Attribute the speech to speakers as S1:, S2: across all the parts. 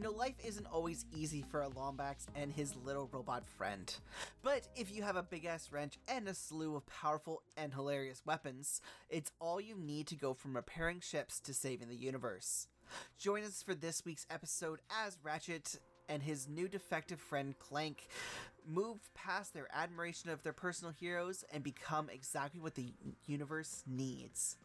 S1: You know, life isn't always easy for a Lombax and his little robot friend. But if you have a big ass wrench and a slew of powerful and hilarious weapons, it's all you need to go from repairing ships to saving the universe. Join us for this week's episode as Ratchet and his new defective friend Clank move past their admiration of their personal heroes and become exactly what the universe needs.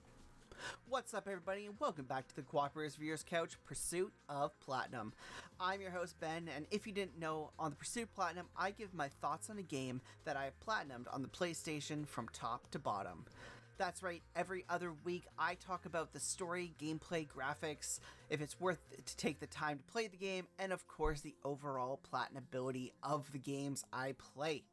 S1: What's up, everybody, and welcome back to the Cooperator's Reviewers Couch Pursuit of Platinum. I'm your host, Ben, and if you didn't know, on the Pursuit of Platinum, I give my thoughts on a game that I have platinumed on the PlayStation from top to bottom. That's right, every other week I talk about the story, gameplay, graphics, if it's worth it to take the time to play the game, and of course the overall platinability of the games I play.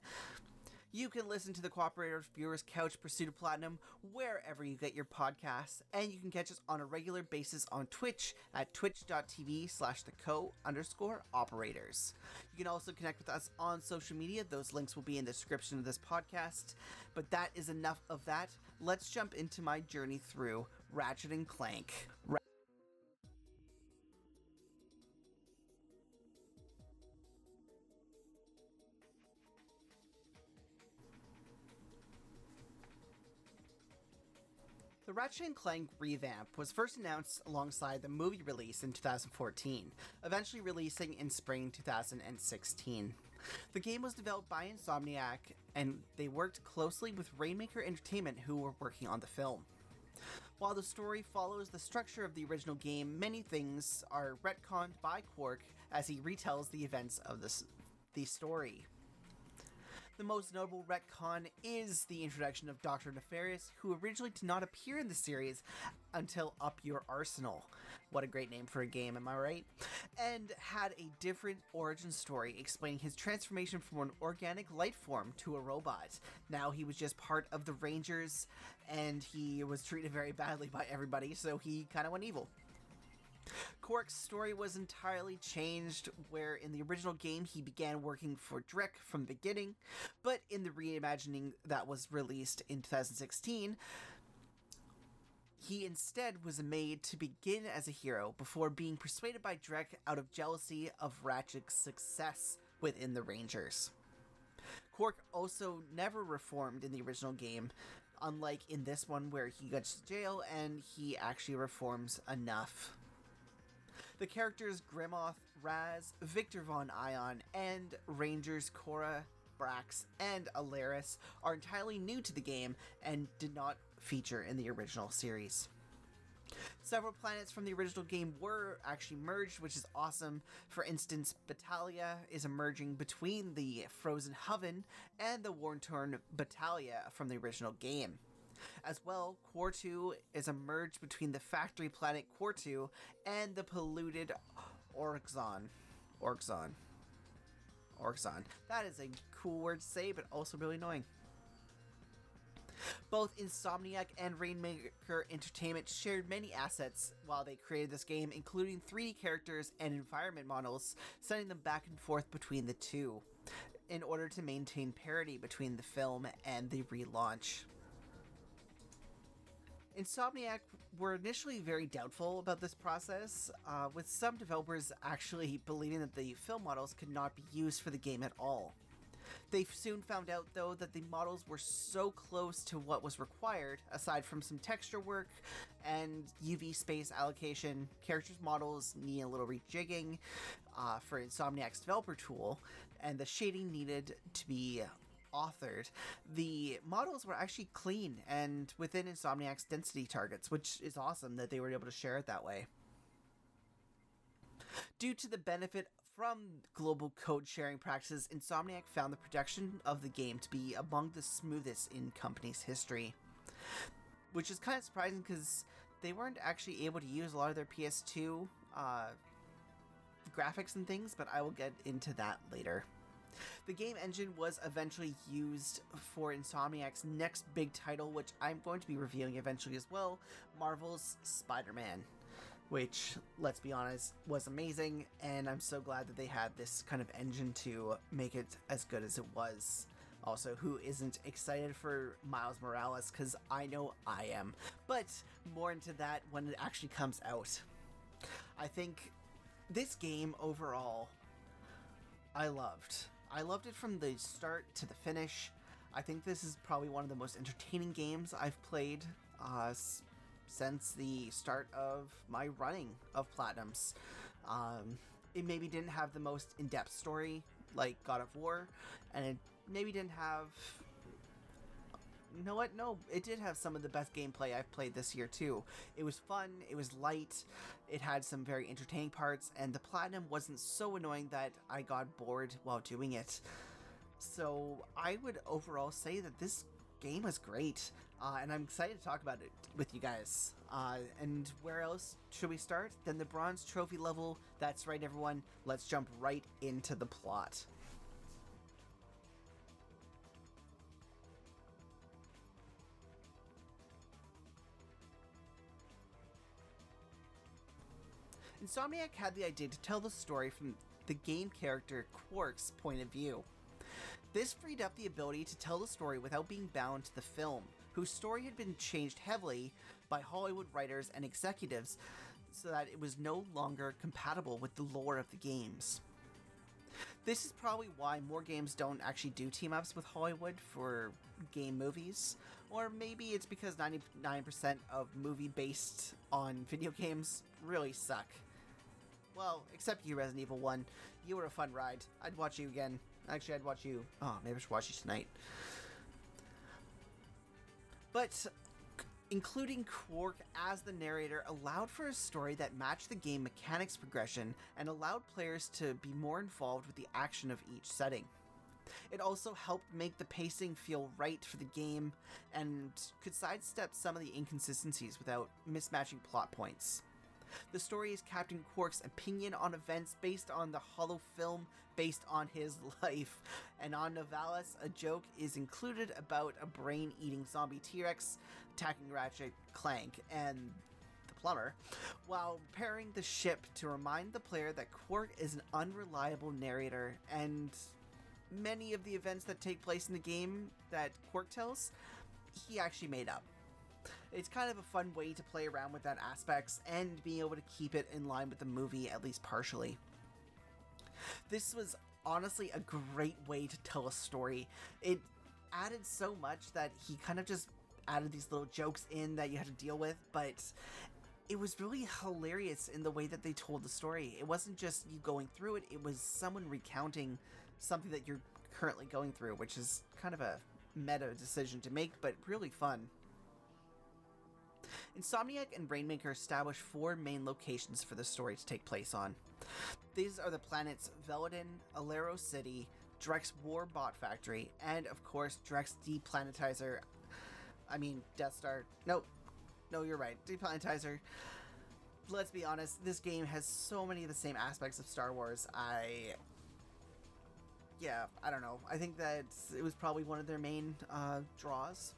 S1: You can listen to the Cooperator's Reviewers Couch Pursuit of Platinum wherever you get your podcasts, and you can catch us on a regular basis on Twitch at twitch.tv slash the co underscore operators. You can also connect with us on social media. Those links will be in the description of this podcast. But that is enough of that. Let's jump into my journey through Ratchet and Clank. Ra- The Ratchet Clank revamp was first announced alongside the movie release in 2014, eventually releasing in spring 2016. The game was developed by Insomniac, and they worked closely with Rainmaker Entertainment, who were working on the film. While the story follows the structure of the original game, many things are retconned by Qwark as he retells the events of this, the story. The most notable retcon is the introduction of Dr. Nefarious, who originally did not appear in the series until Up Your Arsenal. What a great name for a game, am I right? And had a different origin story explaining his transformation from an organic life form to a robot. Now he was just part of the Rangers and he was treated very badly by everybody, so he kind of went evil. Qwark's story was entirely changed, where in the original game he began working for Drek from the beginning, but in the reimagining that was released in 2016, he instead was made to begin as a hero before being persuaded by Drek out of jealousy of Ratchet's success within the Rangers. Qwark also never reformed in the original game, unlike in this one where he goes to jail and he actually reforms enough. The characters Grimroth, Razz, Victor Von Ion, and Rangers Cora, Brax, and Elaris are entirely new to the game and did not feature in the original series. Several planets from the original game were actually merged, which is awesome. For instance, Batalia is emerging between the Frozen Hoven and the Worn-Torn Batalia from the original game. As well, Quartu is a merge between the factory planet Quartu and the polluted Orxon. Orxon. Orxon. That is a cool word to say, but also really annoying. Both Insomniac and Rainmaker Entertainment shared many assets while they created this game, including 3D characters and environment models, sending them back and forth between the two, in order to maintain parity between the film and the relaunch. Insomniac were initially very doubtful about this process, uh, with some developers actually believing that the film models could not be used for the game at all. They soon found out, though, that the models were so close to what was required, aside from some texture work and UV space allocation, characters' models need a little rejigging uh, for Insomniac's developer tool, and the shading needed to be authored, the models were actually clean and within Insomniac's density targets, which is awesome that they were able to share it that way. Due to the benefit from global code sharing practices, Insomniac found the production of the game to be among the smoothest in company's history. Which is kind of surprising because they weren't actually able to use a lot of their PS2 uh, graphics and things, but I will get into that later. The game engine was eventually used for Insomniac's next big title, which I'm going to be reviewing eventually as well Marvel's Spider Man. Which, let's be honest, was amazing, and I'm so glad that they had this kind of engine to make it as good as it was. Also, who isn't excited for Miles Morales? Because I know I am. But more into that when it actually comes out. I think this game overall, I loved. I loved it from the start to the finish. I think this is probably one of the most entertaining games I've played uh, since the start of my running of Platinums. Um, it maybe didn't have the most in depth story like God of War, and it maybe didn't have. You know what? No, it did have some of the best gameplay I've played this year, too. It was fun, it was light, it had some very entertaining parts, and the platinum wasn't so annoying that I got bored while doing it. So I would overall say that this game was great, uh, and I'm excited to talk about it with you guys. Uh, and where else should we start? Then the bronze trophy level. That's right, everyone. Let's jump right into the plot. Insomniac had the idea to tell the story from the game character Qwark's point of view. This freed up the ability to tell the story without being bound to the film, whose story had been changed heavily by Hollywood writers and executives so that it was no longer compatible with the lore of the games. This is probably why more games don't actually do team ups with Hollywood for game movies, or maybe it's because 99% of movie based on video games really suck. Well, except you, Resident Evil 1. You were a fun ride. I'd watch you again. Actually, I'd watch you. Oh, maybe I should watch you tonight. But including Qwark as the narrator allowed for a story that matched the game mechanics progression and allowed players to be more involved with the action of each setting. It also helped make the pacing feel right for the game and could sidestep some of the inconsistencies without mismatching plot points. The story is Captain Qwark's opinion on events based on the hollow film based on his life. And on Novalis, a joke is included about a brain eating zombie T Rex attacking Ratchet Clank and the plumber, while repairing the ship to remind the player that Qwark is an unreliable narrator and many of the events that take place in the game that Qwark tells, he actually made up it's kind of a fun way to play around with that aspects and being able to keep it in line with the movie at least partially. This was honestly a great way to tell a story. It added so much that he kind of just added these little jokes in that you had to deal with, but it was really hilarious in the way that they told the story. It wasn't just you going through it, it was someone recounting something that you're currently going through, which is kind of a meta decision to make, but really fun. Insomniac and Rainmaker established four main locations for the story to take place on. These are the planets Veldin, Aleero City, Drek's War Bot Factory, and of course Drek's Deplanetizer. I mean, Death Star. Nope. No, you're right. Deplanetizer. Let's be honest, this game has so many of the same aspects of Star Wars. I. Yeah, I don't know. I think that it was probably one of their main uh, draws.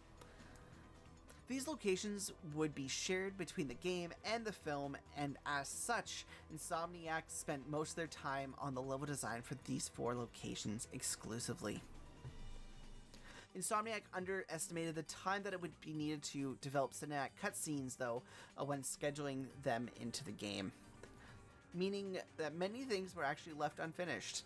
S1: These locations would be shared between the game and the film, and as such, Insomniac spent most of their time on the level design for these four locations exclusively. Insomniac underestimated the time that it would be needed to develop cinematic cutscenes, though, uh, when scheduling them into the game. Meaning that many things were actually left unfinished.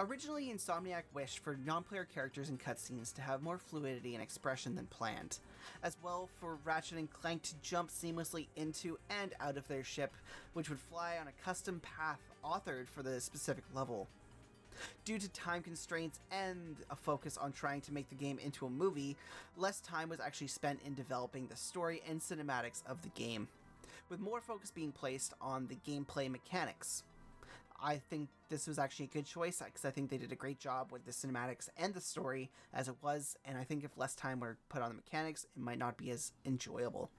S1: Originally, Insomniac wished for non player characters and cutscenes to have more fluidity and expression than planned, as well for Ratchet and Clank to jump seamlessly into and out of their ship, which would fly on a custom path authored for the specific level. Due to time constraints and a focus on trying to make the game into a movie, less time was actually spent in developing the story and cinematics of the game, with more focus being placed on the gameplay mechanics. I think this was actually a good choice because I think they did a great job with the cinematics and the story as it was, and I think if less time were put on the mechanics, it might not be as enjoyable.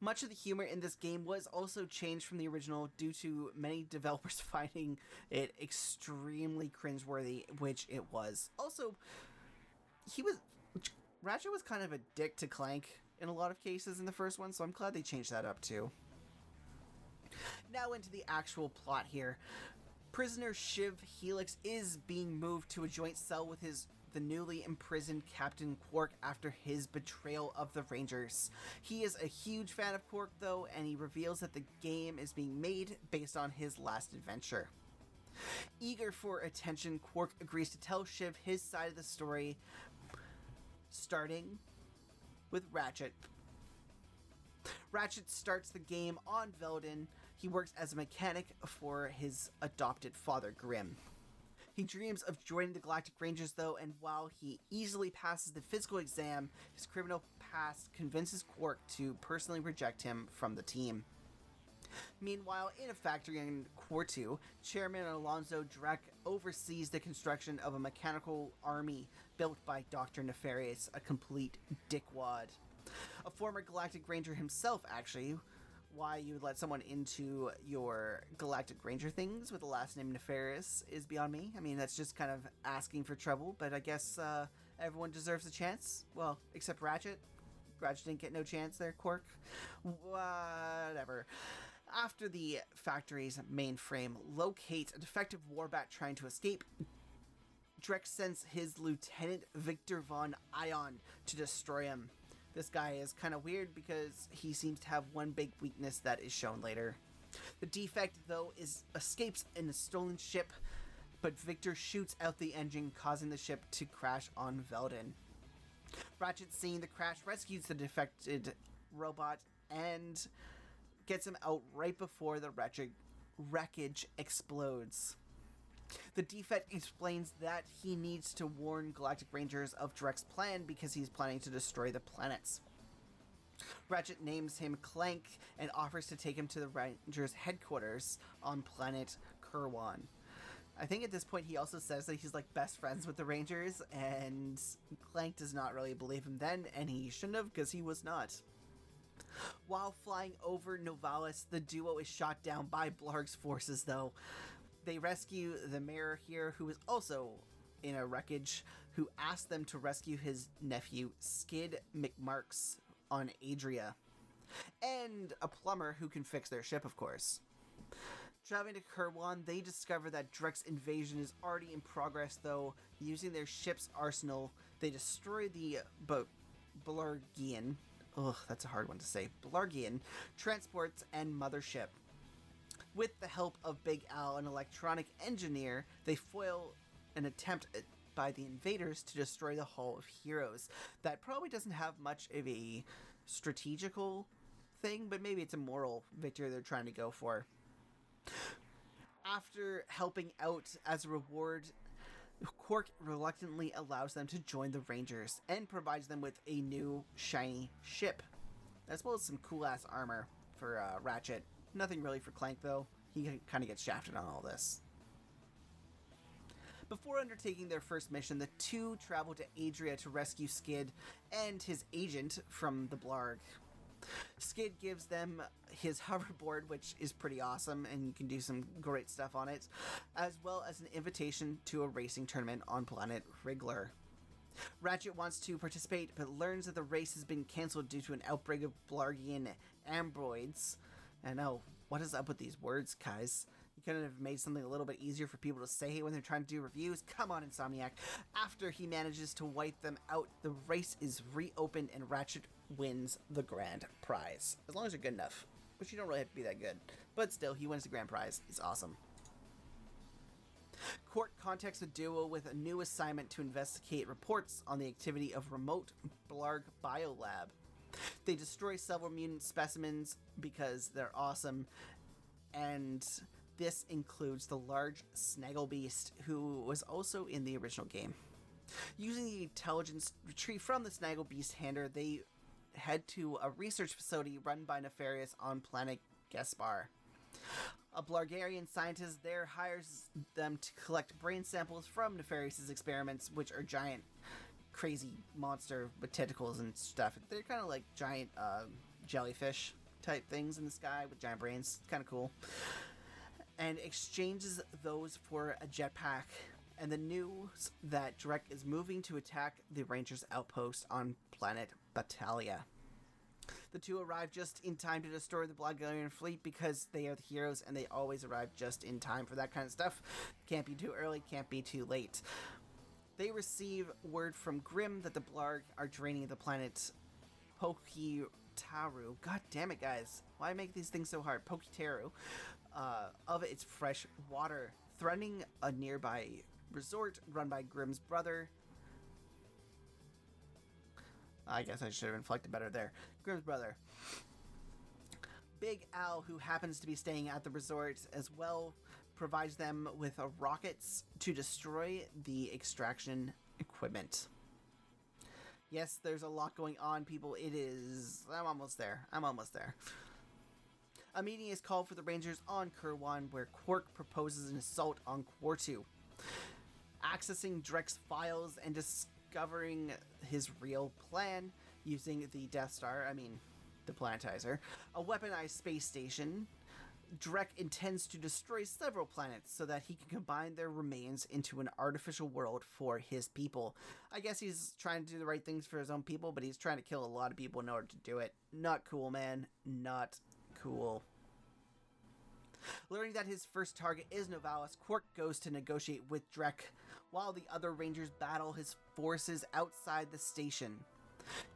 S1: Much of the humor in this game was also changed from the original due to many developers finding it extremely cringeworthy, which it was. Also, he was. Ratchet was kind of a dick to Clank in a lot of cases in the first one, so I'm glad they changed that up too. Now into the actual plot here. Prisoner Shiv Helix is being moved to a joint cell with his the newly imprisoned Captain Qwark after his betrayal of the Rangers. He is a huge fan of Qwark, though, and he reveals that the game is being made based on his last adventure. Eager for attention, Qwark agrees to tell Shiv his side of the story, starting with Ratchet. Ratchet starts the game on Veldin. He works as a mechanic for his adopted father, Grim. He dreams of joining the Galactic Rangers, though, and while he easily passes the physical exam, his criminal past convinces Qwark to personally reject him from the team. Meanwhile, in a factory in Quartu, Chairman Alonzo Drek oversees the construction of a mechanical army built by Dr. Nefarious, a complete dickwad. A former Galactic Ranger himself, actually, why you would let someone into your Galactic Ranger things with the last name Nefarious is beyond me. I mean, that's just kind of asking for trouble, but I guess uh, everyone deserves a chance. Well, except Ratchet. Ratchet didn't get no chance there, Qwark. Whatever. After the factory's mainframe locates a defective warbot trying to escape, Drek sends his lieutenant Victor von Ion to destroy him. This guy is kind of weird because he seems to have one big weakness that is shown later. The defect, though, is escapes in a stolen ship, but Victor shoots out the engine, causing the ship to crash on Veldin. Ratchet, seeing the crash, rescues the defected robot and gets him out right before the wreckage explodes. The defect explains that he needs to warn Galactic Rangers of Drek's plan because he's planning to destroy the planets. Ratchet names him Clank and offers to take him to the Rangers' headquarters on planet Kerwan. I think at this point he also says that he's like best friends with the Rangers, and Clank does not really believe him then, and he shouldn't have because he was not. While flying over Novalis, the duo is shot down by Blarg's forces, though. They rescue the mayor here, who is also in a wreckage, who asks them to rescue his nephew, Skid McMarx, on Aridia. And a plumber who can fix their ship, of course. Traveling to Kerwan, they discover that Drek's invasion is already in progress, though. Using their ship's arsenal, they destroy the B- Blargian. Ugh, that's a hard one to say. Blargian transports and mothership. With the help of Big Al, an electronic engineer, they foil an attempt at, by the invaders to destroy the Hall of Heroes. That probably doesn't have much of a strategical thing, but maybe it's a moral victory they're trying to go for. After helping out as a reward, Qwark reluctantly allows them to join the Rangers and provides them with a new shiny ship, as well as some cool ass armor for uh, Ratchet. Nothing really for Clank though. He kind of gets shafted on all this. Before undertaking their first mission, the two travel to Aridia to rescue Skid and his agent from the Blarg. Skid gives them his hoverboard, which is pretty awesome, and you can do some great stuff on it, as well as an invitation to a racing tournament on planet Rilgar. Ratchet wants to participate, but learns that the race has been cancelled due to an outbreak of Blargian amoeboids. I know, what is up with these words, guys? You couldn't have made something a little bit easier for people to say when they're trying to do reviews. Come on, Insomniac. After he manages to wipe them out, the race is reopened and Ratchet wins the grand prize. As long as you're good enough. Which you don't really have to be that good. But still, he wins the grand prize. He's awesome. Qwark contacts the duo with a new assignment to investigate reports on the activity of remote Blarg Biolab. They destroy several mutant specimens because they're awesome, and this includes the large Snaggle Beast, who was also in the original game. Using the intelligence retrieved from the Snaggle Beast hander, they head to a research facility run by Nefarious on planet Gaspar. A Blargarian scientist there hires them to collect brain samples from Nefarious's experiments, which are giant, crazy monster with tentacles and stuff. They're kind of like giant uh, jellyfish type things in the sky with giant brains. Kind of cool. And exchanges those for a jetpack and the news that Drek is moving to attack the Rangers' outpost on planet Batalia. The two arrive just in time to destroy the Blargarian fleet because they are the heroes and they always arrive just in time for that kind of stuff. Can't be too early, can't be too late. They receive word from Grim that the Blarg are draining the planet Pokitaru. God damn it, guys. Why make these things so hard? Pokitaru. Uh, of its fresh water, threatening a nearby resort run by Grim's brother. I guess I should have inflected better there. Grim's brother. Big Al, who happens to be staying at the resort as well, provides them with rockets to destroy the extraction equipment. Yes, there's a lot going on, people. It is. I'm almost there. I'm almost there. A meeting is called for the Rangers on Kerwan, where Qwark proposes an assault on Quartu. Accessing Drek's files and discovering his real plan using the Death Star, I mean, the planetizer, a weaponized space station, Drek intends to destroy several planets so that he can combine their remains into an artificial world for his people. I guess he's trying to do the right things for his own people, but he's trying to kill a lot of people in order to do it. Not cool, man. Not cool. Learning that his first target is Novalis, Qwark goes to negotiate with Drek, while the other Rangers battle his forces outside the station.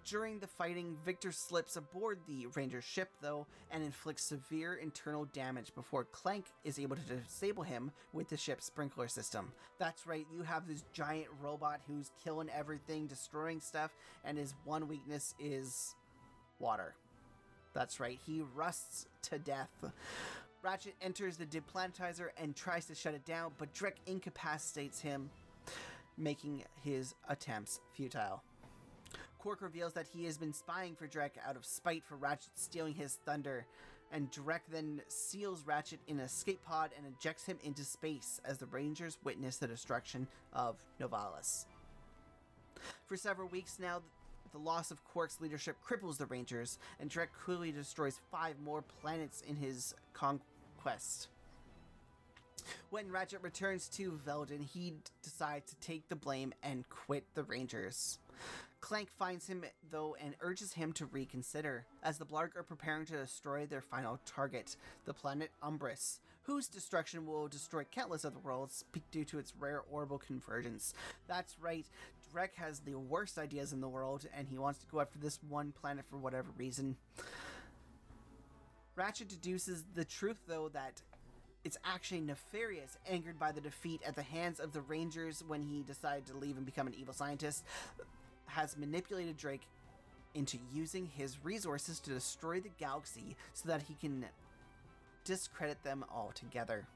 S1: During the fighting, Victor slips aboard the Ranger ship, though, and inflicts severe internal damage before Clank is able to disable him with the ship's sprinkler system. That's right, you have this giant robot who's killing everything, destroying stuff, and his one weakness is water. That's right, he rusts to death. Ratchet enters the deplanetizer and tries to shut it down, but Drek incapacitates him, making his attempts futile. Qwark reveals that he has been spying for Drek out of spite for Ratchet stealing his thunder, and Drek then seals Ratchet in an escape pod and ejects him into space as the Rangers witness the destruction of Novalis. For several weeks now, the loss of Qwark's leadership cripples the Rangers, and Drek clearly destroys five more planets in his conquest. When Ratchet returns to Veldin, he decides to take the blame and quit the Rangers. Clank finds him, though, and urges him to reconsider, as the Blarg are preparing to destroy their final target, the planet Umbris, whose destruction will destroy countless other worlds due to its rare orbital convergence. That's right, Drek has the worst ideas in the world, and he wants to go after this one planet for whatever reason. Ratchet deduces the truth, though, that it's actually Nefarious, angered by the defeat at the hands of the Rangers when he decided to leave and become an evil scientist, has manipulated Drake into using his resources to destroy the galaxy so that he can discredit them altogether.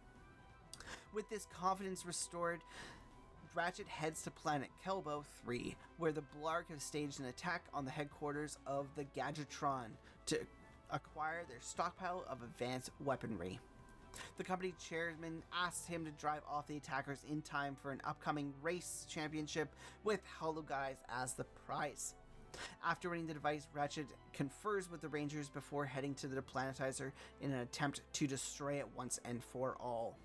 S1: With this confidence restored, Ratchet heads to planet Kalebo 3, where the Blarg have staged an attack on the headquarters of the Gadgetron to acquire their stockpile of advanced weaponry. The company chairman asks him to drive off the attackers in time for an upcoming race championship with Holo-Guise as the prize. After winning the device, Ratchet confers with the Rangers before heading to the planetizer in an attempt to destroy it once and for all.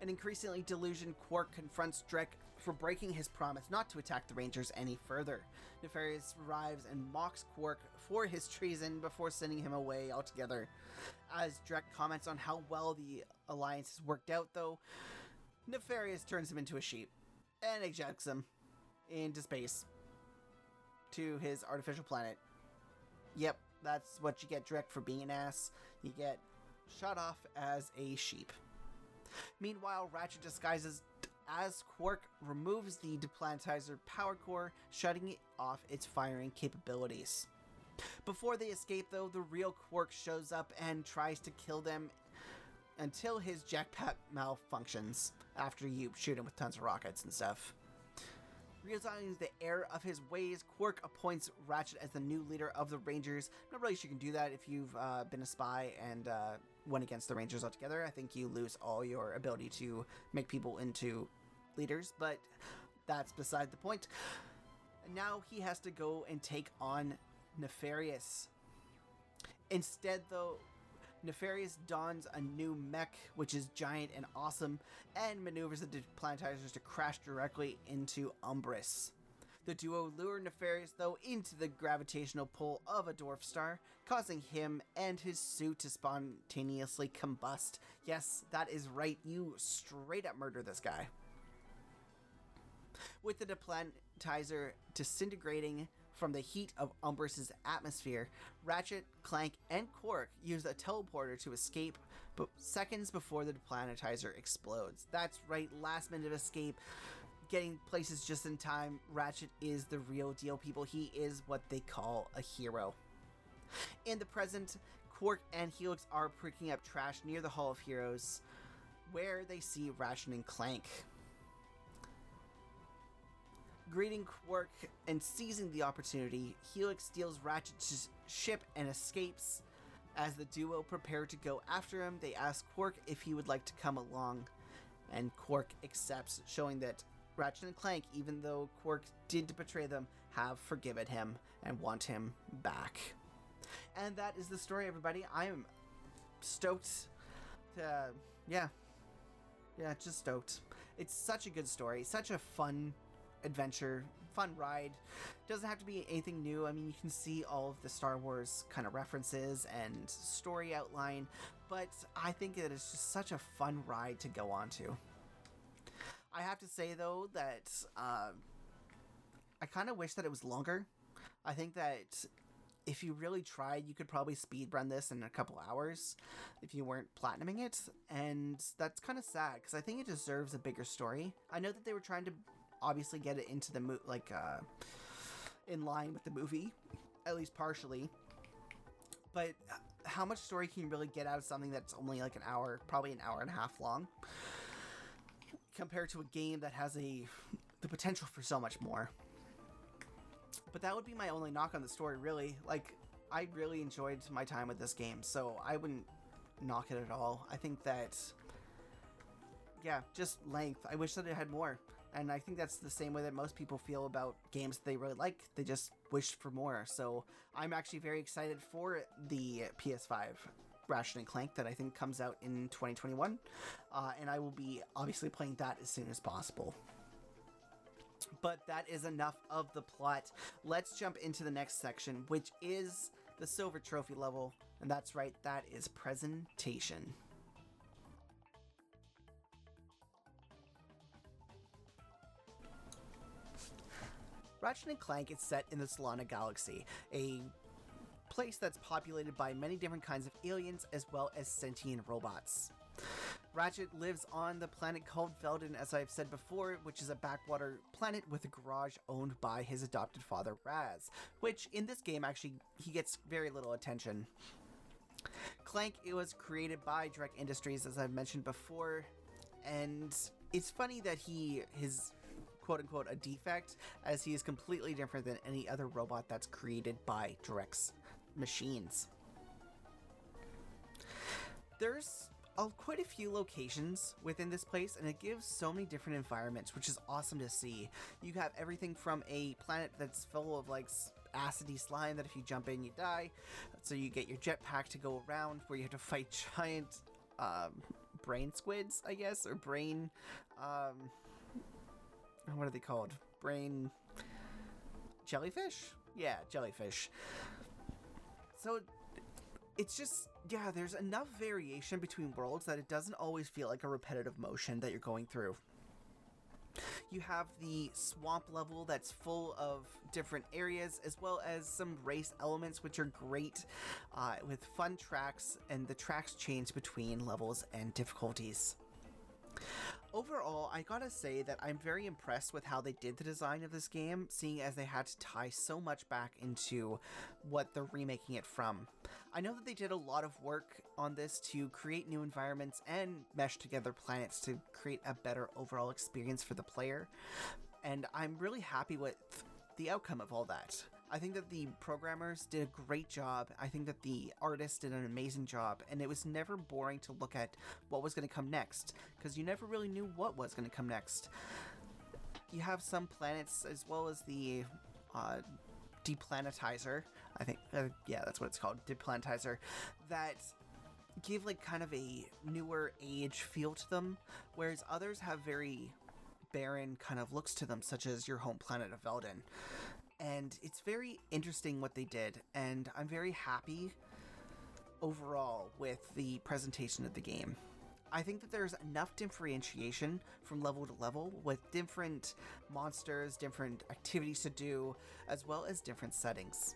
S1: An increasingly delusioned Qwark confronts Drek for breaking his promise not to attack the Rangers any further. Nefarious arrives and mocks Qwark for his treason before sending him away altogether. As Drek comments on how well the alliance has worked out, though, Nefarious turns him into a sheep and ejects him into space to his artificial planet. Yep, that's what you get, Drek, for being an ass. You get shot off as a sheep. Meanwhile, Ratchet disguises as Qwark removes the deplanetizer power core, shutting it off its firing capabilities. Before they escape, though, the real Qwark shows up and tries to kill them until his jetpack malfunctions after you shoot him with tons of rockets and stuff. Realizing the error of his ways, Qwark appoints Ratchet as the new leader of the Rangers. I'm not really sure you can do that if you've uh, been a spy and uh, went against the Rangers altogether. I think you lose all your ability to make people into leaders, but that's beside the point. Now he has to go and take on Nefarious. Instead, though, Nefarious dons a new mech, which is giant and awesome, and maneuvers the planetizers to crash directly into Umbris. The duo lure Nefarious, though, into the gravitational pull of a dwarf star, causing him and his suit to spontaneously combust. Yes, that is right, you straight up murder this guy. With the deplanetizer disintegrating from the heat of Umbris's atmosphere, Ratchet, Clank, and Qwark use a teleporter to escape but seconds before the deplanetizer explodes. That's right, last minute escape, getting places just in time. Ratchet is the real deal, people. He is what they call a hero. In the present, Qwark and Helix are picking up trash near the Hall of Heroes, where they see Ratchet and Clank. Greeting Qwark and seizing the opportunity, Helix steals Ratchet's ship and escapes. As the duo prepare to go after him, they ask Qwark if he would like to come along, and Qwark accepts, showing that Ratchet and Clank, even though Qwark did betray them, have forgiven him and want him back. And that is the story, everybody. I am stoked to, yeah, yeah, just stoked. It's such a good story, such a fun adventure, fun ride. Doesn't have to be anything new. I mean, you can see all of the Star Wars kind of references and story outline, but I think it's just such a fun ride to go on to. I have to say though that uh, I kind of wish that it was longer. I think that if you really tried, you could probably speed run this in a couple hours if you weren't platinuming it, and that's kind of sad because I think it deserves a bigger story. I know that they were trying to obviously get it into the mo- like uh, in line with the movie, at least partially. But how much story can you really get out of something that's only like an hour, probably an hour and a half long, compared to a game that has a the potential for so much more? But that would be my only knock on the story, really. Like, I really enjoyed my time with this game, so I wouldn't knock it at all. I think that, yeah, just length. I wish that it had more. And I think that's the same way that most people feel about games that they really like. They just wish for more. So I'm actually very excited for the PS5 Ratchet and Clank that I think comes out in 2021. Uh, and I will be obviously playing that as soon as possible. But that is enough of the plot. Let's jump into the next section, which is the silver trophy level. And that's right, that is presentation. Ratchet and Clank is set in the Solana Galaxy, a place that's populated by many different kinds of aliens as well as sentient robots. Ratchet lives on the planet called Veldin, as I've said before, which is a backwater planet with a garage owned by his adopted father, Razz, which in this game actually he gets very little attention. Clank it was created by Drek Industries, as I've mentioned before, and it's funny that he his quote unquote a defect, as he is completely different than any other robot that's created by Drek's machines. There's uh, quite a few locations within this place, and it gives so many different environments, which is awesome to see. You have everything from a planet that's full of like acidy slime that if you jump in, you die. So you get your jetpack to go around where you have to fight giant um, brain squids, I guess, or brain. Um, what are they called? Brain jellyfish? Yeah, jellyfish. So it's just yeah, there's enough variation between worlds that it doesn't always feel like a repetitive motion that you're going through. You have the swamp level that's full of different areas, as well as some race elements, which are great uh, with fun tracks, and the tracks change between levels and difficulties. Overall, I gotta say that I'm very impressed with how they did the design of this game, seeing as they had to tie so much back into what they're remaking it from. I know that they did a lot of work on this to create new environments and mesh together planets to create a better overall experience for the player, and I'm really happy with the outcome of all that. I think that the programmers did a great job. I think that the artists did an amazing job, and it was never boring to look at what was going to come next because you never really knew what was going to come next. You have some planets as well as the uh, deplanetizer. I think, uh, yeah, that's what it's called, deplanetizer. That give like kind of a newer age feel to them, whereas others have very barren kind of looks to them, such as your home planet of Veldin and it's very interesting what they did and i'm very happy overall with the presentation of the game I think that there's enough differentiation from level to level with different monsters, different activities to do, as well as different settings.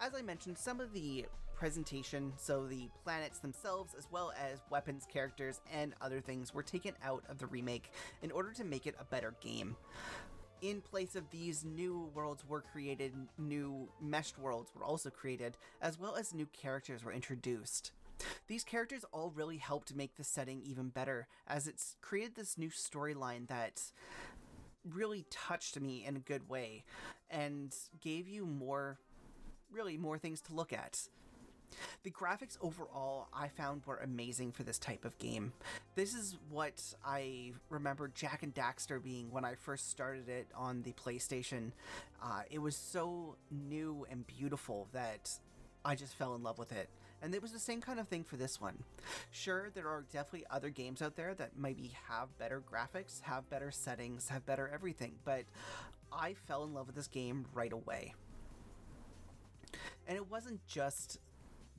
S1: As I mentioned, some of the presentation, so the planets themselves, as well as weapons, characters, and other things, were taken out of the remake in order to make it a better game. In place of these, new worlds were created, new meshed worlds were also created, as well as new characters were introduced. These characters all really helped make the setting even better, as it's created this new storyline that really touched me in a good way and gave you more, really, more things to look at. The graphics overall I found were amazing for this type of game. This is what I remember Jak and Daxter being when I first started it on the PlayStation. Uh, it was so new and beautiful that I just fell in love with it. And it was the same kind of thing for this one. Sure, there are definitely other games out there that maybe have better graphics, have better settings, have better everything, but I fell in love with this game right away. And it wasn't just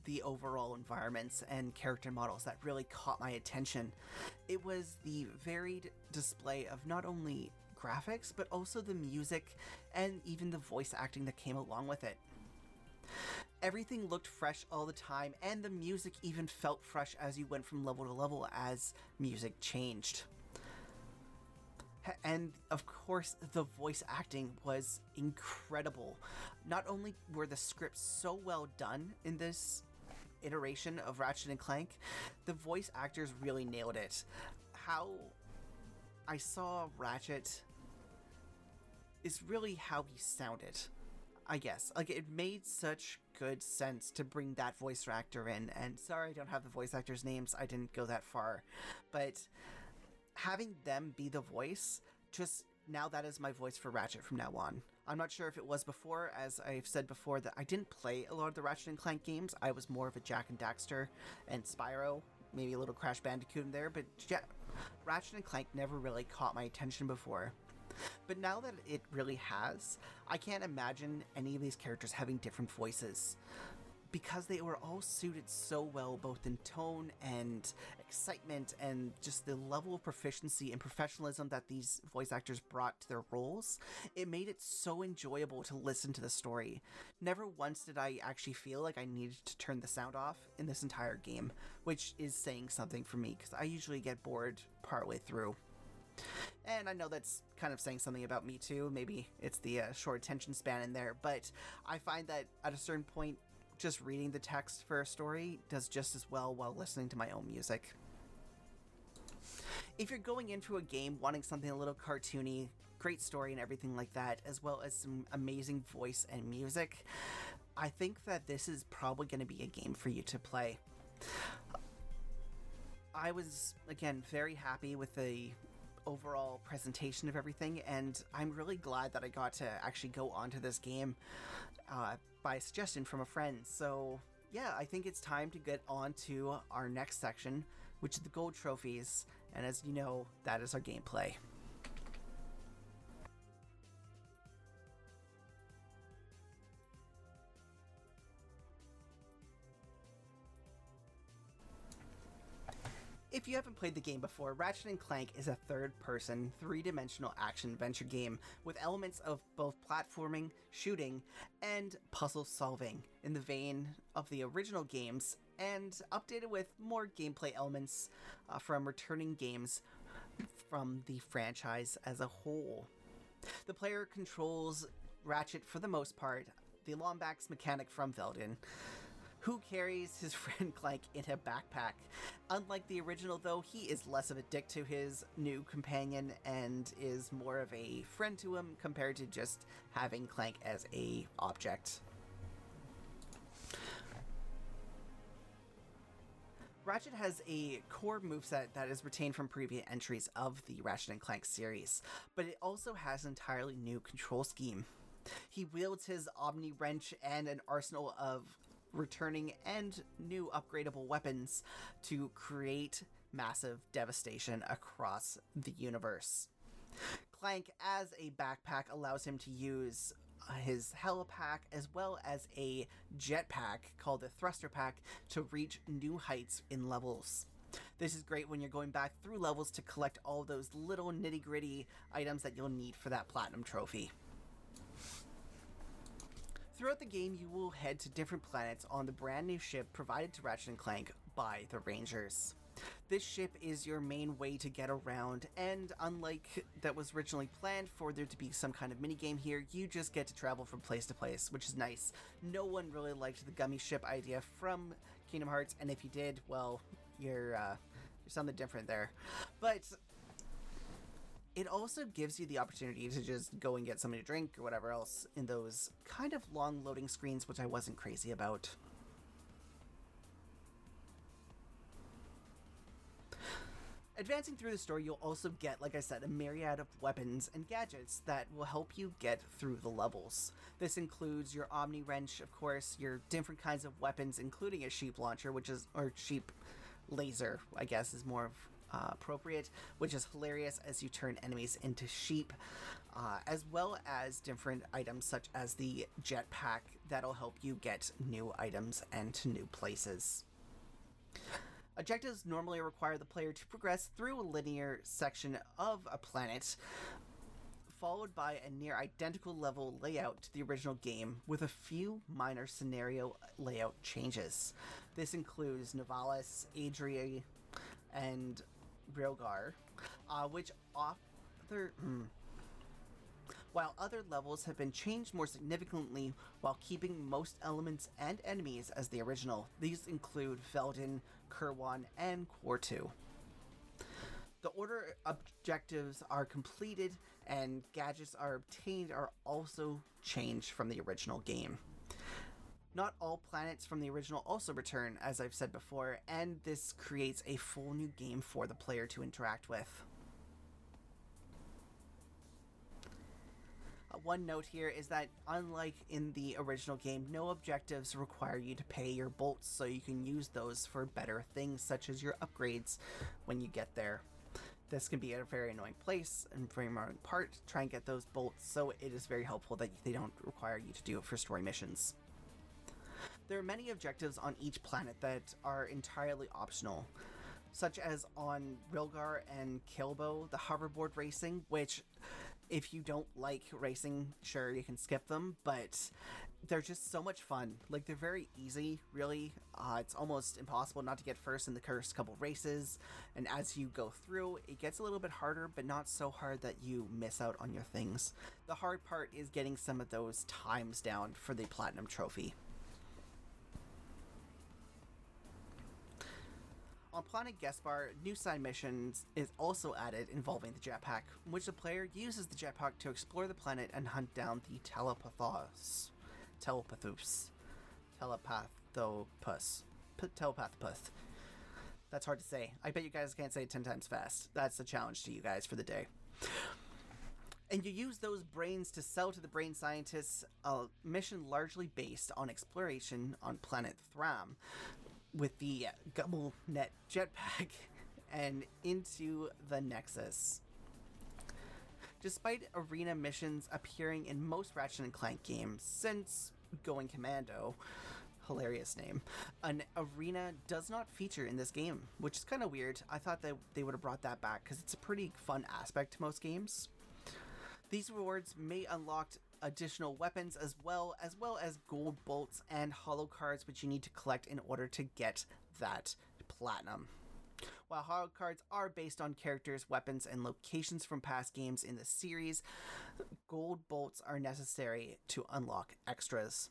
S1: the overall environments and character models that really caught my attention. It was the varied display of not only graphics, but also the music and even the voice acting that came along with it. Everything looked fresh all the time, and the music even felt fresh as you went from level to level as music changed. And of course, the voice acting was incredible. Not only were the scripts so well done in this iteration of Ratchet and Clank, the voice actors really nailed it. How I saw Ratchet is really how he sounded. I guess. Like, it made such good sense to bring that voice actor in. And sorry, I don't have the voice actors' names. I didn't go that far. But having them be the voice, just now that is my voice for Ratchet from now on. I'm not sure if it was before, as I've said before, that I didn't play a lot of the Ratchet and Clank games. I was more of a Jak and Daxter and Spyro, maybe a little Crash Bandicoot in there, but ja- Ratchet and Clank never really caught my attention before. But now that it really has, I can't imagine any of these characters having different voices because they were all suited so well, both in tone and excitement, and just the level of proficiency and professionalism that these voice actors brought to their roles. It made it so enjoyable to listen to the story. Never once did I actually feel like I needed to turn the sound off in this entire game, which is saying something for me because I usually get bored partway through. And I know that's kind of saying something about me too. Maybe it's the uh, short attention span in there, but I find that at a certain point, just reading the text for a story does just as well while listening to my own music. If you're going into a game wanting something a little cartoony, great story and everything like that, as well as some amazing voice and music, I think that this is probably going to be a game for you to play. I was, again, very happy with the overall presentation of everything, and I'm really glad that I got to actually go onto this game uh, by suggestion from a friend. So, yeah, I think it's time to get on to our next section, which is the gold trophies. And as you know, that is our gameplay. If you haven't played the game before, Ratchet & Clank is a third-person, three-dimensional action-adventure game with elements of both platforming, shooting, and puzzle solving in the vein of the original games and updated with more gameplay elements uh, from returning games from the franchise as a whole. The player controls Ratchet for the most part, the Lombax mechanic from Veldin, who carries his friend Clank in a backpack. Unlike the original, though, he is less of a dick to his new companion and is more of a friend to him compared to just having Clank as a object. Ratchet has a core moveset that is retained from previous entries of the Ratchet and Clank series, but it also has an entirely new control scheme. He wields his Omni Wrench and an arsenal of returning and new upgradable weapons to create massive devastation across the universe. Clank, as a backpack, allows him to use his helipack as well as a jetpack called the thruster pack to reach new heights in levels. This is great when you're going back through levels to collect all those little nitty gritty items that you'll need for that platinum trophy. Throughout the game, you will head to different planets on the brand new ship provided to Ratchet and Clank by the Rangers. This ship is your main way to get around, and unlike that was originally planned for there to be some kind of minigame here, you just get to travel from place to place, which is nice. No one really liked the gummy ship idea from Kingdom Hearts, and if you did, well, you're uh, you're something different there. But it also gives you the opportunity to just go and get something to drink or whatever else in those kind of long loading screens, which I wasn't crazy about. Advancing through the story, you'll also get, like I said, a myriad of weapons and gadgets that will help you get through the levels. This includes your Omni Wrench, of course, your different kinds of weapons, including a sheep launcher, which is, or sheep laser, I guess, is more uh, appropriate, which is hilarious as you turn enemies into sheep, uh, as well as different items such as the jetpack that'll help you get new items and to new places. Objectives normally require the player to progress through a linear section of a planet, followed by a near identical level layout to the original game with a few minor scenario layout changes. This includes Novalis, Aridia, and Rilgar, uh, which other. Mm, while other levels have been changed more significantly while keeping most elements and enemies as the original. These include Veldin, Kerwan, and Quartu. The order objectives are completed and gadgets are obtained are also changed from the original game. Not all planets from the original also return, as I've said before, and this creates a full new game for the player to interact with. Uh, one note here is that, unlike in the original game, no objectives require you to pay your bolts, so you can use those for better things, such as your upgrades when you get there. This can be a very annoying place and very annoying part to try and get those bolts, so it is very helpful that they don't require you to do it for story missions. There are many objectives on each planet that are entirely optional, such as on Rilgar and Kalebo, the hoverboard racing, which if you don't like racing, sure you can skip them, but they're just so much fun. Like they're very easy, really. Uh, it's almost impossible not to get first in the first couple races, and as you go through, it gets a little bit harder, but not so hard that you miss out on your things. The hard part is getting some of those times down for the platinum trophy. On Planet Gaspar, new side missions is also added involving the jetpack, in which the player uses the jetpack to explore the planet and hunt down the telepathos. Telepathus. Telepathopus. P- telepathopus. That's hard to say. I bet you guys can't say it 10 times fast. That's a challenge to you guys for the day. And you use those brains to sell to the brain scientists a mission largely based on exploration on planet Thram, with the Gumble Net jetpack and into the Nexus. Despite arena missions appearing in most Ratchet and Clank games since Going Commando, hilarious name, an arena does not feature in this game, which is kind of weird. I thought that they would have brought that back because it's a pretty fun aspect to most games. These rewards may unlock additional weapons as well as well as gold bolts and holo cards which you need to collect in order to get that platinum. While holo cards are based on characters, weapons, and locations from past games in the series, gold bolts are necessary to unlock extras.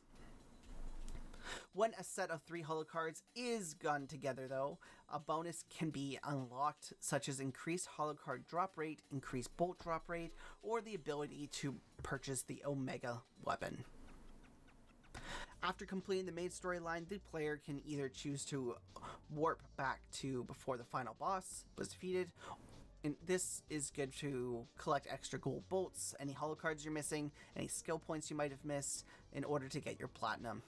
S1: When a set of three holo cards is gone together, though, a bonus can be unlocked, such as increased holo card drop rate, increased bolt drop rate, or the ability to purchase the Omega weapon. After completing the main storyline, the player can either choose to warp back to before the final boss was defeated. And this is good to collect extra gold bolts, any holo cards you're missing, any skill points you might have missed in order to get your platinum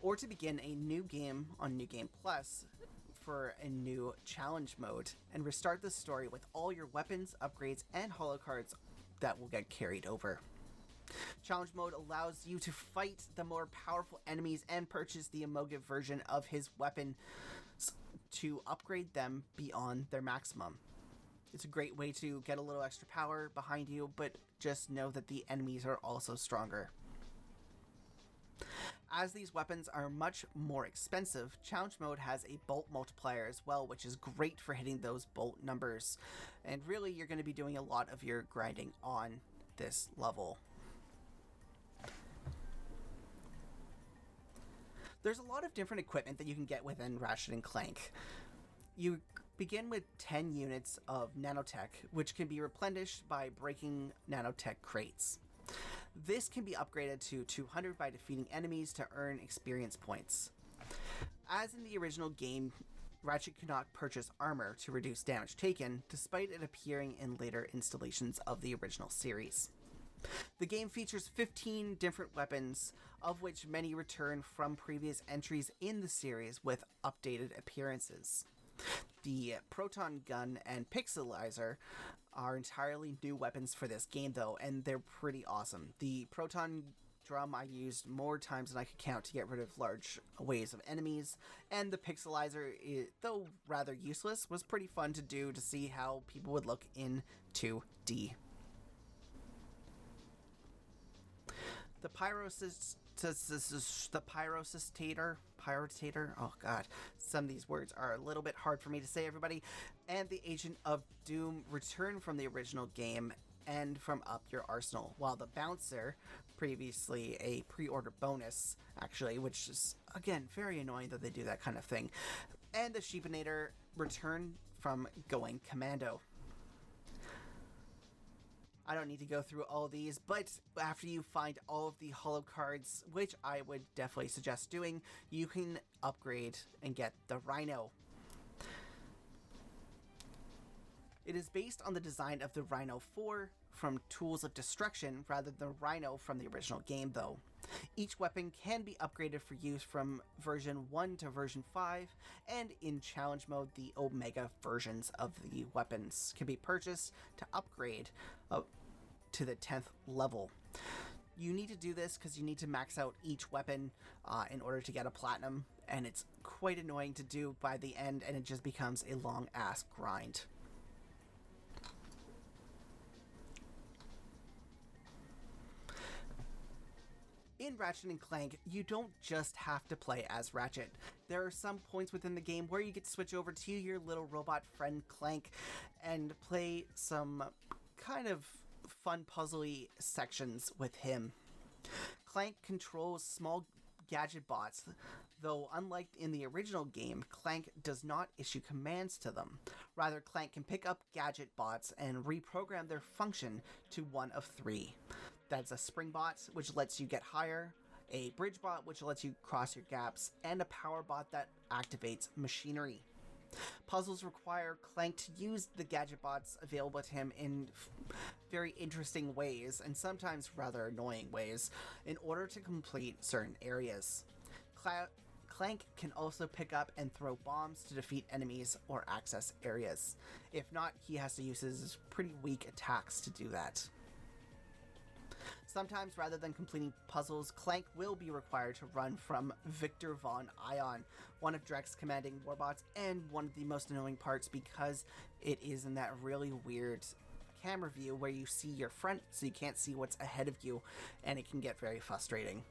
S1: or to begin a new game on New Game Plus for a new challenge mode and restart the story with all your weapons, upgrades, and holo cards that will get carried over. Challenge mode allows you to fight the more powerful enemies and purchase the Omega version of his weapon to upgrade them beyond their maximum. It's a great way to get a little extra power behind you, but just know that the enemies are also stronger. As these weapons are much more expensive, challenge mode has a bolt multiplier as well, which is great for hitting those bolt numbers. And really, you're going to be doing a lot of your grinding on this level. There's a lot of different equipment that you can get within Ratchet and Clank. You begin with 10 units of nanotech, which can be replenished by breaking nanotech crates. This can be upgraded to 200 by defeating enemies to earn experience points. As in the original game, Ratchet could not purchase armor to reduce damage taken, despite it appearing in later installations of the original series. The game features 15 different weapons, of which many return from previous entries in the series with updated appearances. The proton gun and pixelizer are entirely new weapons for this game, though, and they're pretty awesome. The proton drum I used more times than I could count to get rid of large waves of enemies, and the pixelizer, i- though rather useless, was pretty fun to do to see how people would look in 2D. The pyrocyst the pyrocystator pyrotator oh god. Some of these words are a little bit hard for me to say everybody. And the agent of doom return from the original game and from up your arsenal. While the bouncer previously a pre-order bonus actually which is again very annoying that they do that kind of thing. And the sheepinator return from going commando I don't need to go through all these, but after you find all of the holo cards, which I would definitely suggest doing, you can upgrade and get the RYNO. It is based on the design of the RYNO 4 from Tools of Destruction rather than RYNO from the original game, though. Each weapon can be upgraded for use from version 1 to version 5, and in challenge mode, the Omega versions of the weapons can be purchased to upgrade uh, to the 10th level. You need to do this because you need to max out each weapon uh, in order to get a platinum, and it's quite annoying to do by the end, and it just becomes a long ass grind. in Ratchet and Clank, you don't just have to play as Ratchet. There are some points within the game where you get to switch over to your little robot friend Clank and play some kind of fun puzzly sections with him. Clank controls small gadget bots, though unlike in the original game, Clank does not issue commands to them. Rather, Clank can pick up gadget bots and reprogram their function to one of three. That's a spring bot, which lets you get higher, a bridge bot, which lets you cross your gaps, and a power bot that activates machinery. Puzzles require Clank to use the gadget bots available to him in very interesting ways, and sometimes rather annoying ways, in order to complete certain areas. Cla- Clank can also pick up and throw bombs to defeat enemies or access areas. If not, he has to use his pretty weak attacks to do that. Sometimes, rather than completing puzzles, Clank will be required to run from Victor Von Ion, one of Drek's commanding warbots, and one of the most annoying parts because it is in that really weird camera view where you see your front so you can't see what's ahead of you, and it can get very frustrating.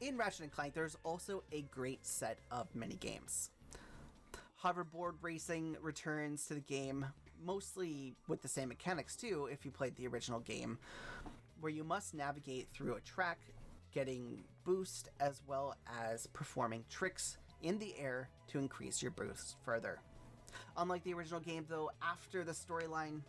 S1: In Ratchet and Clank, there's also a great set of mini games. Hoverboard racing returns to the game, mostly with the same mechanics too, if you played the original game, where you must navigate through a track, getting boost as well as performing tricks in the air to increase your boost further. Unlike the original game, though, after the storyline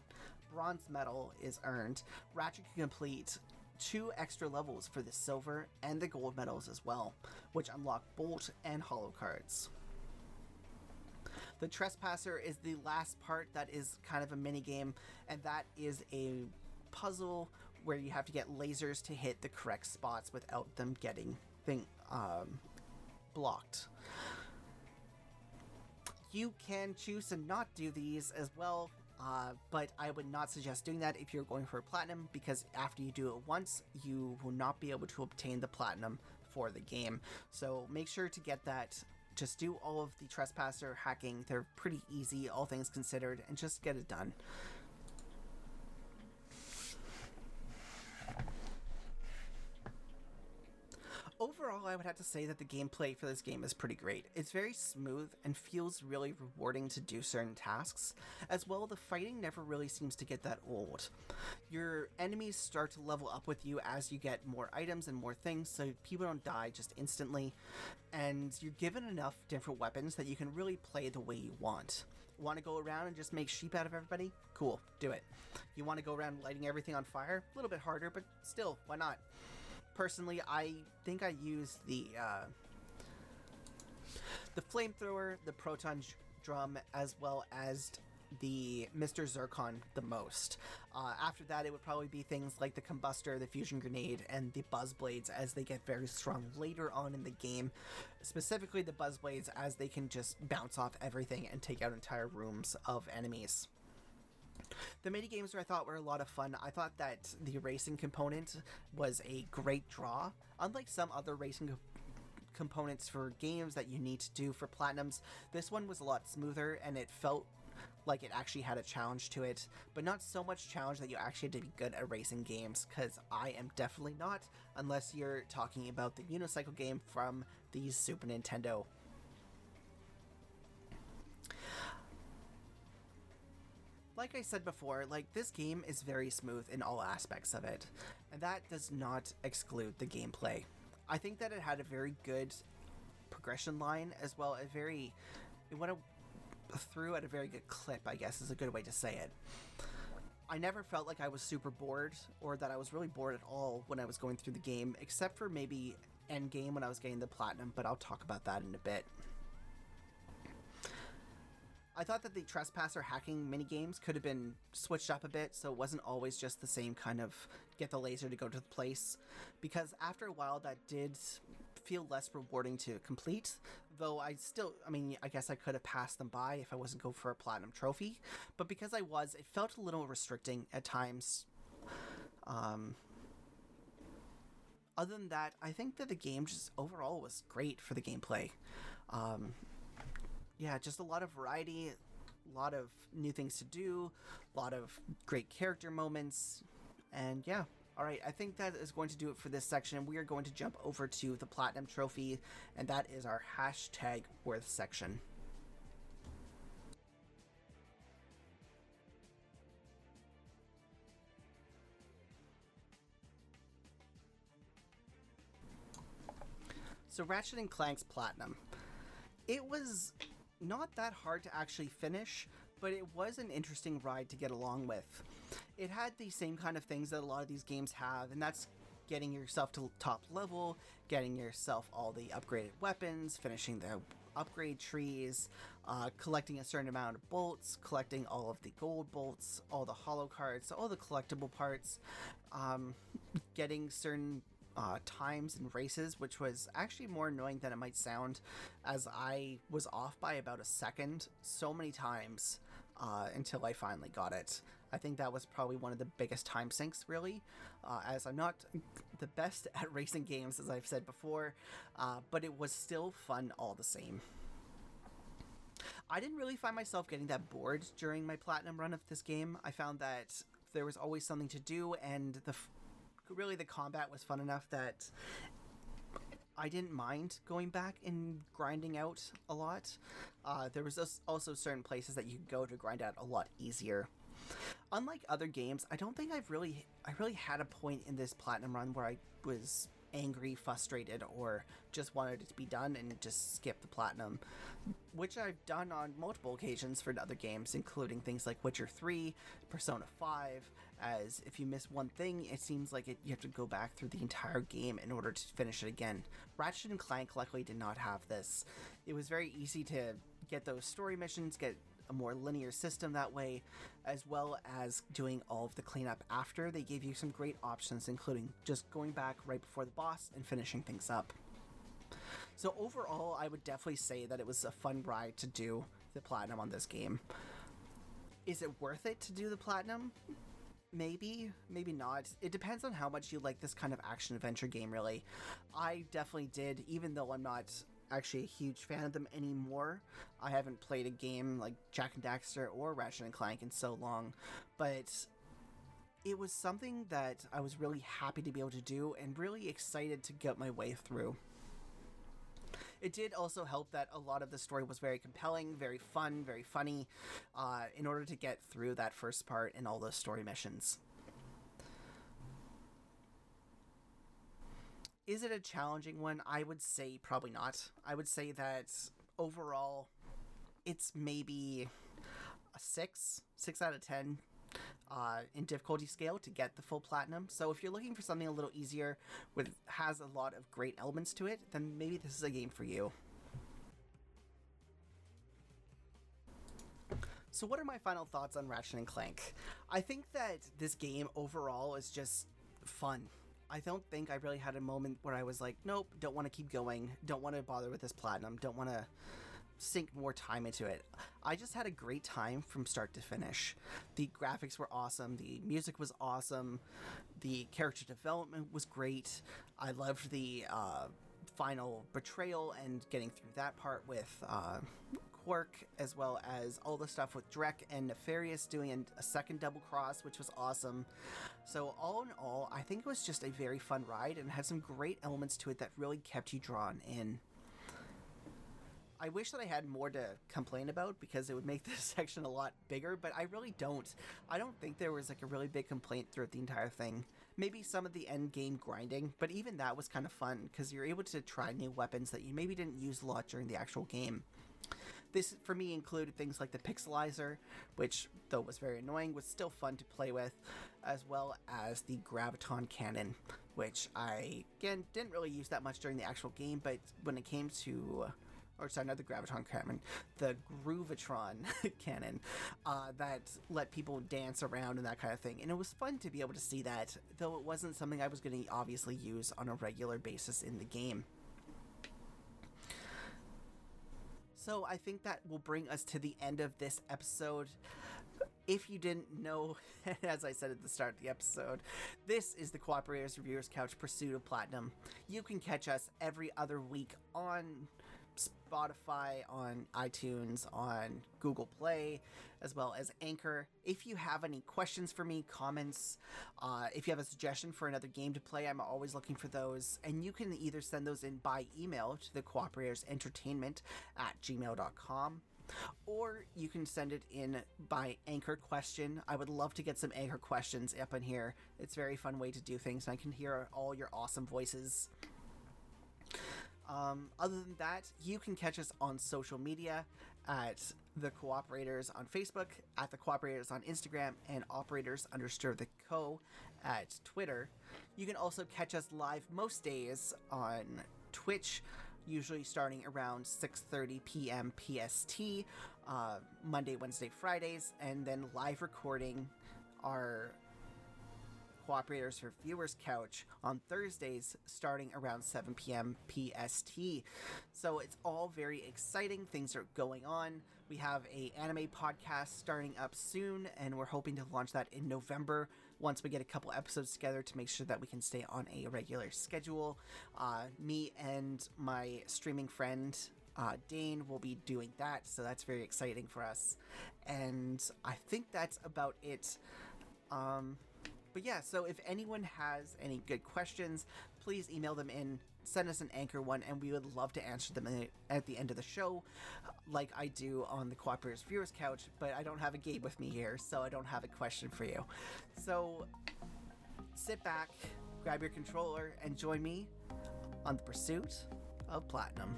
S1: bronze medal is earned, Ratchet can complete two extra levels for the silver and the gold medals as well, which unlock bolt and holo cards. The Trespasser is the last part that is kind of a mini game, and that is a puzzle where you have to get lasers to hit the correct spots without them getting thing um, blocked. You can choose to not do these as well. Uh, but I would not suggest doing that if you're going for platinum because after you do it once, you will not be able to obtain the platinum for the game. So make sure to get that. Just do all of the trespasser hacking. They're pretty easy, all things considered, and just get it done. Overall, I would have to say that the gameplay for this game is pretty great. It's very smooth and feels really rewarding to do certain tasks. As well, the fighting never really seems to get that old. Your enemies start to level up with you as you get more items and more things, so people don't die just instantly. And you're given enough different weapons that you can really play the way you want. Want to go around and just make sheep out of everybody? Cool, do it. You want to go around lighting everything on fire? A little bit harder, but still, why not? Personally, I think I use the uh, the flamethrower, the proton drum, as well as the Mr. Zurkon the most. Uh, after that, it would probably be things like the combustor, the fusion grenade, and the buzz blades as they get very strong later on in the game. Specifically, the buzz blades as they can just bounce off everything and take out entire rooms of enemies. The mini games I thought were a lot of fun. I thought that the racing component was a great draw. Unlike some other racing components for games that you need to do for platinums, this one was a lot smoother and it felt like it actually had a challenge to it, but not so much challenge that you actually had to be good at racing games, because I am definitely not, unless you're talking about the unicycle game from the Super Nintendo. Like I said before, like this game is very smooth in all aspects of it, and that does not exclude the gameplay. I think that it had a very good progression line as well, a very it went through at a very good clip, I guess is a good way to say it. I never felt like I was super bored or that I was really bored at all when I was going through the game, except for maybe end game when I was getting the platinum, but I'll talk about that in a bit. I thought that the trespasser hacking mini games could have been switched up a bit so it wasn't always just the same kind of get the laser to go to the place. Because after a while that did feel less rewarding to complete though I still I mean I guess I could have passed them by if I wasn't going for a platinum trophy. But because I was it felt a little restricting at times. Um other than that I think that the game just overall was great for the gameplay. Um yeah, just a lot of variety, a lot of new things to do, a lot of great character moments, and yeah. All right, I think that is going to do it for this section. We are going to jump over to the Platinum Trophy, and that is our hashtag worth section. So Ratchet and Clank's Platinum. It was not that hard to actually finish, but it was an interesting ride to get along with. It had the same kind of things that a lot of these games have, and that's getting yourself to top level, getting yourself all the upgraded weapons, finishing the upgrade trees, uh, collecting a certain amount of bolts, collecting all of the gold bolts, all the holo cards, all the collectible parts, um, getting certain uh, times and races, which was actually more annoying than it might sound, as I was off by about a second so many times uh, until I finally got it. I think that was probably one of the biggest time sinks, really, uh, as I'm not the best at racing games, as I've said before, uh, but it was still fun all the same. I didn't really find myself getting that bored during my platinum run of this game. I found that there was always something to do, and the f- really the combat was fun enough that I didn't mind going back and grinding out a lot. Uh, there was also certain places that you could go to grind out a lot easier. Unlike other games, I don't think I've really I really had a point in this platinum run where I was angry, frustrated, or just wanted it to be done and just skip the platinum, which I've done on multiple occasions for other games, including things like Witcher 3, Persona 5, as if you miss one thing, it seems like it, you have to go back through the entire game in order to finish it again. Ratchet and Clank luckily did not have this. It was very easy to get those story missions, get a more linear system that way, as well as doing all of the cleanup after. They gave you some great options, including just going back right before the boss and finishing things up. So, overall, I would definitely say that it was a fun ride to do the platinum on this game Is it worth it to do the platinum? Maybe, maybe not. It depends on how much you like this kind of action adventure game, really. I definitely did, even though I'm not actually a huge fan of them anymore. I haven't played a game like Jak and Daxter or Ratchet and Clank in so long, but it was something that I was really happy to be able to do and really excited to get my way through. It did also help that a lot of the story was very compelling, very fun, very funny, uh, in order to get through that first part and all those story missions. Is it a challenging one? I would say probably not. I would say that overall, it's maybe a six, six out of ten uh, in difficulty scale to get the full platinum. So if you're looking for something a little easier with has a lot of great elements to it, then maybe this is a game for you. So what are my final thoughts on Ratchet and Clank? I think that this game overall is just fun. I don't think I really had a moment where I was like, nope, don't want to keep going, don't want to bother with this platinum, don't want to sink more time into it. I just had a great time from start to finish. The graphics were awesome, the music was awesome, the character development was great. I loved the uh, final betrayal and getting through that part with uh, Qwark, as well as all the stuff with Drek and Nefarious doing a second double cross, which was awesome. So, all in all, I think it was just a very fun ride and had some great elements to it that really kept you drawn in. I wish that I had more to complain about because it would make this section a lot bigger, but I really don't. I don't think there was like a really big complaint throughout the entire thing. Maybe some of the end game grinding, but even that was kind of fun because you're able to try new weapons that you maybe didn't use a lot during the actual game. This, for me, included things like the Pixelizer, which, though was very annoying, was still fun to play with, as well as the Graviton Cannon, which I, again, didn't really use that much during the actual game, but when it came to or sorry, not the Graviton cannon, the Groovatron cannon uh, that let people dance around and that kind of thing. And it was fun to be able to see that, though it wasn't something I was going to obviously use on a regular basis in the game. So I think that will bring us to the end of this episode. If you didn't know, as I said at the start of the episode, this is the Cooperators Reviewers Couch Pursuit of Platinum. You can catch us every other week on Spotify, on iTunes, on Google Play, as well as Anchor. If you have any questions for me, comments, uh, if you have a suggestion for another game to play, I'm always looking for those. And you can either send those in by email to the Cooperators Entertainment at gmail.com or you can send it in by anchor question. I would love to get some anchor questions up in here. It's a very fun way to do things, and I can hear all your awesome voices. Um, other than that, you can catch us on social media at the Cooperators on Facebook, at the Cooperators on Instagram, and Operators underscore the Co at Twitter. You can also catch us live most days on Twitch, usually starting around 6:30 p.m. PST, uh, Monday, Wednesday, Fridays, and then live recording our Cooperators for Viewers Couch on Thursdays starting around 7 p.m. PST. So it's all very exciting. Things are going on. We have a anime podcast starting up soon, and we're hoping to launch that in November once we get a couple episodes together to make sure that we can stay on a regular schedule. Uh, me and my streaming friend uh, Dane will be doing that, so that's very exciting for us. And I think that's about it. Um, but yeah, so if anyone has any good questions, please email them in, send us an anchor one, and we would love to answer them at the end of the show, like I do on the Cooperators Viewers Couch. But I don't have a game with me here, so I don't have a question for you. So sit back, grab your controller, and join me on the pursuit of platinum.